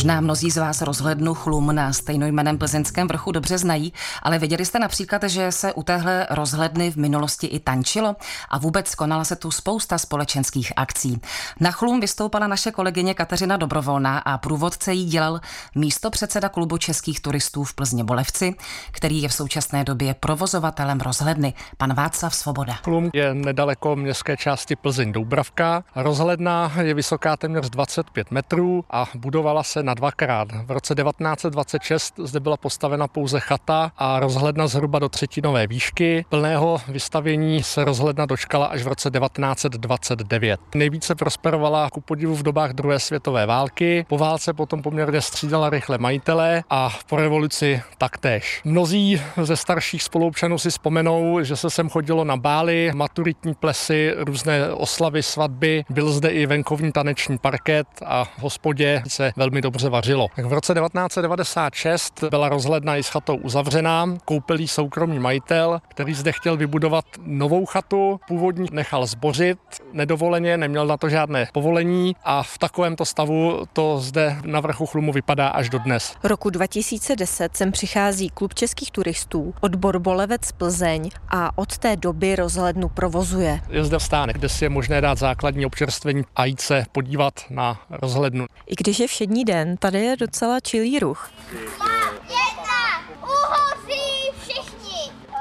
Možná mnozí z vás rozhlednu chlum na stejnojmeném plzeňském vrchu dobře znají, ale věděli jste například, že se u téhle rozhledny v minulosti i tančilo a vůbec konala se tu spousta společenských akcí. Na chlum vystoupala naše kolegyně Kateřina Dobrovolná a průvodce jí dělal místo předseda klubu českých turistů v Plzně Bolevci, který je v současné době provozovatelem rozhledny, pan Václav Svoboda. Chlum je nedaleko městské části Plzeň Doubravka. Rozhledna je vysoká téměř 25 metrů a budovala se na dvakrát. V roce 1926 zde byla postavena pouze chata a rozhledna zhruba do třetinové výšky. Plného vystavění se rozhledna dočkala až v roce 1929. Nejvíce prosperovala ku podivu v dobách druhé světové války. Po válce potom poměrně střídala rychle majitele a po revoluci taktéž. Mnozí ze starších spoluobčanů si vzpomenou, že se sem chodilo na bály, maturitní plesy, různé oslavy, svatby. Byl zde i venkovní taneční parket a v hospodě se velmi dobře vařilo. V roce 1996 byla rozhledna i s chatou uzavřená, koupil jí soukromý majitel, který zde chtěl vybudovat novou chatu, původní nechal zbořit, nedovoleně, neměl na to žádné povolení a v takovémto stavu to zde na vrchu chlumu vypadá až do dnes. Roku 2010 sem přichází klub českých turistů, odbor Bolevec Plzeň a od té doby rozhlednu provozuje. Je zde stánek, kde si je možné dát základní občerstvení a jít se podívat na rozhlednu. I když je všední den, tady je docela čilý ruch.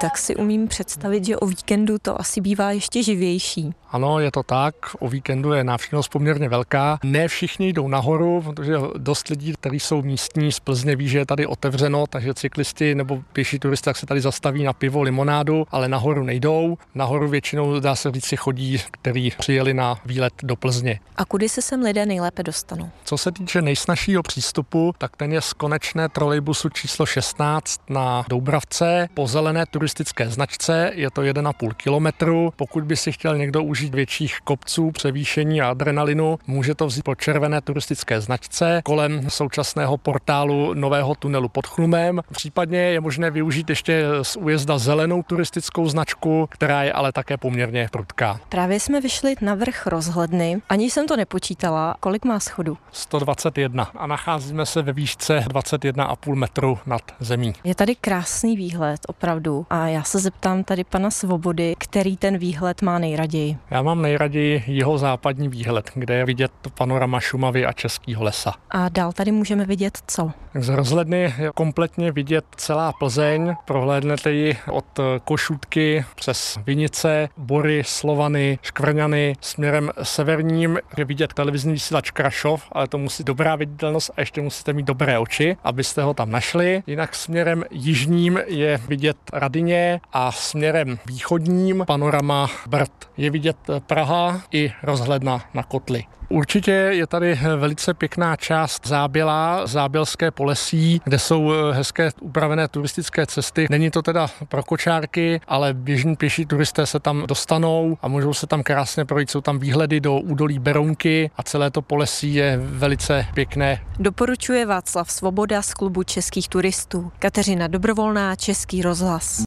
Tak si umím představit, že o víkendu to asi bývá ještě živější. Ano, je to tak. O víkendu je návštěvnost poměrně velká. Ne všichni jdou nahoru, protože dost lidí, kteří jsou místní z Plzně, ví, že je tady otevřeno, takže cyklisti nebo pěší turisté se tady zastaví na pivo, limonádu, ale nahoru nejdou. Nahoru většinou, dá se říct, si chodí, kteří přijeli na výlet do Plzně. A kudy se sem lidé nejlépe dostanou? Co se týče nejsnažšího přístupu, tak ten je z konečné trolejbusu číslo 16 na Doubravce po zelené turistické značce. Je to 1,5 kilometru. Pokud by si chtěl někdo už užít větších kopců, převýšení a adrenalinu, může to vzít po červené turistické značce kolem současného portálu nového tunelu pod Chlumem. Případně je možné využít ještě z újezda zelenou turistickou značku, která je ale také poměrně prudká. Právě jsme vyšli na vrch rozhledny, ani jsem to nepočítala. Kolik má schodu? 121 a nacházíme se ve výšce 21,5 metru nad zemí. Je tady krásný výhled, opravdu. A já se zeptám tady pana Svobody, který ten výhled má nejraději. Já mám nejraději jeho západní výhled, kde je vidět panorama Šumavy a Českého lesa. A dál tady můžeme vidět co? Z rozhledny je kompletně vidět celá Plzeň. Prohlédnete ji od Košutky přes Vinice, Bory, Slovany, Škvrňany. Směrem severním je vidět televizní vysílač Krašov, ale to musí dobrá viditelnost a ještě musíte mít dobré oči, abyste ho tam našli. Jinak směrem jižním je vidět Radině a směrem východním panorama Brd. Je vidět Praha i rozhledna na Kotli. Určitě je tady velice pěkná část Záběla, Zábělské polesí, kde jsou hezké upravené turistické cesty. Není to teda pro kočárky, ale běžní pěší turisté se tam dostanou a můžou se tam krásně projít. Jsou tam výhledy do údolí Berounky a celé to polesí je velice pěkné. Doporučuje Václav Svoboda z klubu českých turistů. Kateřina Dobrovolná, Český rozhlas.